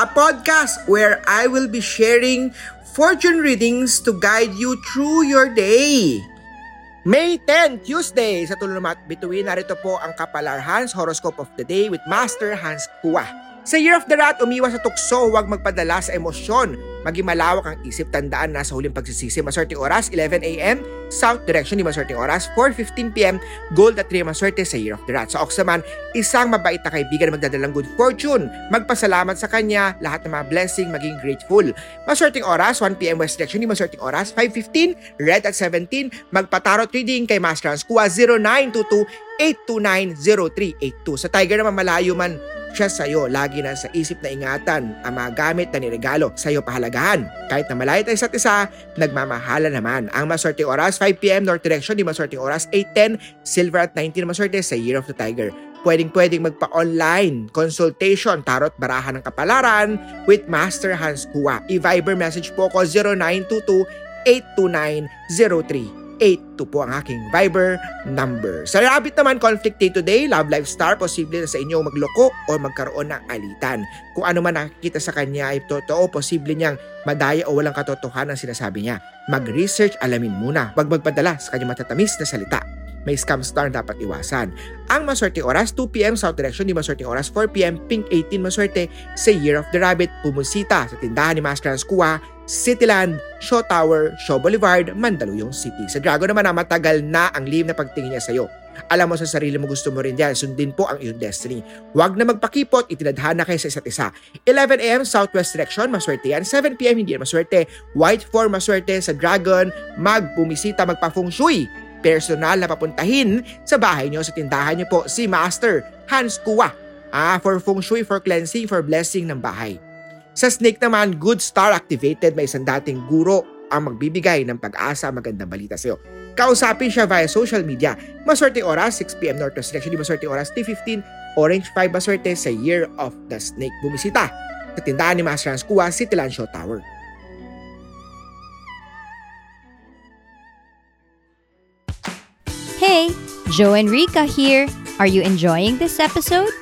a podcast where I will be sharing fortune readings to guide you through your day. May 10, Tuesday, sa Tulumat Bituin, narito po ang Kapalar Hans Horoscope of the Day with Master Hans Kua. Sa Year of the Rat, umiwas sa tukso, huwag magpadala sa emosyon. Maging malawak ang isip, tandaan na sa huling pagsisisi. Maswerte oras, 11 a.m. South direction, di maswerte oras, 4.15 p.m. Gold at 3 maswerte sa Year of the Rat. Sa Ox naman, isang mabait na kaibigan na magdadalang good fortune. Magpasalamat sa kanya, lahat ng mga blessing, maging grateful. Maswerteng oras, 1 p.m. West direction, di maswerteng oras, 5.15, red at 17. Magpatarot reading kay Master Hans Kua, 0922 829-0382. Sa Tiger naman malayo man siya sa'yo. Lagi na sa isip na ingatan ang mga gamit na niregalo sa'yo pahalagahan. Kahit na malayo tayo isa't isa, nagmamahala naman. Ang maswerte oras, 5pm North Direction, di maswerte oras, 8.10, Silver at 19 maswerte sa Year of the Tiger. Pwedeng-pwedeng magpa-online consultation, tarot, barahan ng kapalaran with Master Hans Kua. I-Viber message po ko 0922 829 08 po ang aking Viber number. Sa Rabbit naman, conflict day to day, love life star, posible na sa inyo magloko o magkaroon ng alitan. Kung ano man nakikita sa kanya ay totoo, posible niyang madaya o walang katotohanan ang sinasabi niya. Mag-research, alamin muna. Huwag magpadala sa kanyang matatamis na salita may scam star dapat iwasan. Ang maswerte oras, 2pm South Direction, di maswerte oras, 4pm Pink 18 maswerte sa Year of the Rabbit, pumusita sa tindahan ni Master Hans Kua, Cityland, Shaw Tower, Shaw Boulevard, Mandaluyong City. Sa Dragon naman na matagal na ang liim na pagtingin niya sa'yo. Alam mo sa sarili mo gusto mo rin yan, sundin po ang iyong destiny. Huwag na magpakipot, itinadhana kayo sa isa't isa. 11am Southwest Direction, maswerte yan. 7pm hindi yan maswerte. White 4 maswerte sa Dragon, magbumisita, magpa-feng shui personal na papuntahin sa bahay nyo, sa tindahan nyo po, si Master Hans Kua. Ah, for feng shui, for cleansing, for blessing ng bahay. Sa snake naman, good star activated, may isang dating guro ang magbibigay ng pag-asa, magandang balita sa'yo. Kausapin siya via social media. Maswerte oras, 6pm Northwest Direction, maswerte oras, T15, Orange 5 maswerte sa Year of the Snake. Bumisita sa tindahan ni Master Hans Kua, City Show Tower. Hey, Joe and Rika here. Are you enjoying this episode?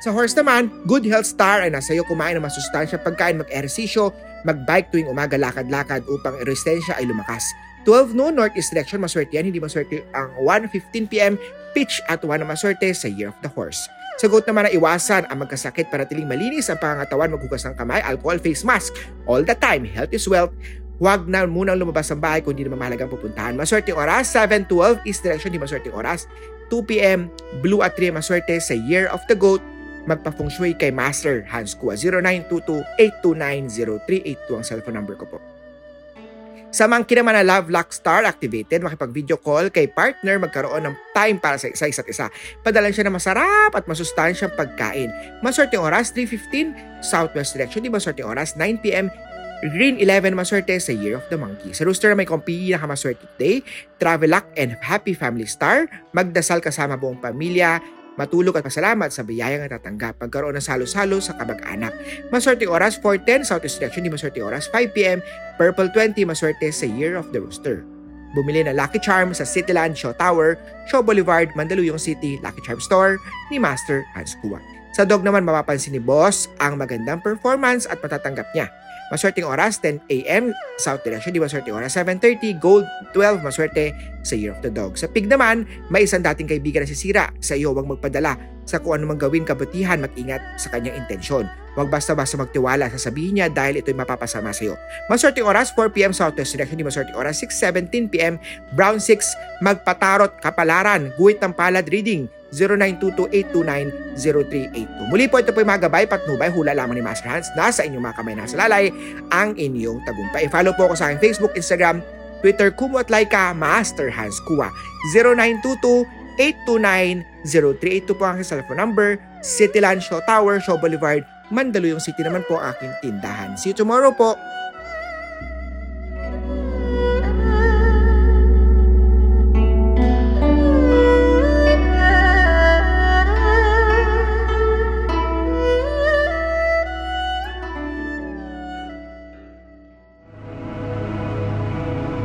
Sa horse naman, good health star ay nasa iyo kumain ng masustansya pagkain, mag-ehersisyo, mag-bike tuwing umaga, lakad-lakad upang resistensya ay lumakas. 12 noon, northeast direction, maswerte yan, hindi maswerte ang 1.15pm, pitch at 1 na maswerte sa Year of the Horse. Sagot naman na iwasan ang magkasakit para tiling malinis ang pangangatawan, maghugas ng kamay, alcohol, face mask. All the time, health is wealth. Huwag na munang lumabas ng bahay kung hindi naman mahalagang pupuntahan. Maswerte oras, 7.12, east direction, di maswerte oras. 2pm, blue at 3 maswerte sa Year of the Goat, magpa-feng shui kay Master Hans Kua. 0922-829-0382 ang cellphone number ko po. Sa monkey naman na Love Lock Star activated, makipag-video call kay partner, magkaroon ng time para sa isa isa't isa. Padalan siya ng masarap at masustansyang pagkain. Maswerte oras, 3.15, Southwest Direction. Di maswerte oras, 9pm, Green 11 maswerte sa Year of the Monkey. Sa Rooster may kumpi pinakamaswerte today, Travel Luck and Happy Family Star, magdasal kasama buong pamilya, matulog at pasalamat sa biyayang natatanggap, magkaroon ng salo-salo sa kabag-anak. Maswerte oras 4.10, Southeast Direction, di maswerte oras 5pm, Purple 20, maswerte sa Year of the Rooster. Bumili ng Lucky Charm sa Cityland Shaw Tower, Shaw Boulevard, Mandaluyong City, Lucky Charm Store ni Master Hans Kua. Sa dog naman mapapansin ni Boss ang magandang performance at matatanggap niya. Maswerteng oras, 10 a.m. South Direction, di maswerte oras, 7.30, Gold 12, maswerte sa Year of the Dog. Sa Pig naman, may isang dating kaibigan na sisira. Sa iyo, huwag magpadala sa kung ano mang gawin kabutihan, mag-ingat sa kanyang intensyon. Huwag basta-basta magtiwala sa sabihin niya dahil ito'y mapapasama sa iyo. Maswerte oras 4pm Southwest Direction, hindi maswerte oras 6.17pm Brown 6 Magpatarot Kapalaran, Guhit ng Palad Reading 0922-829-0382. Muli po ito po yung mga gabay, patnubay, hula lamang ni Master Hans. Nasa inyong mga kamay nasa lalay ang inyong tagumpay. Follow po ako sa aking Facebook, Instagram, Twitter, Kumu at Laika, Master Hans Kuwa. 0922-829-0382 po ang aking cellphone number. Cityland Show Tower, Show Boulevard, Mandaluyong City naman po ang aking tindahan. See you tomorrow po.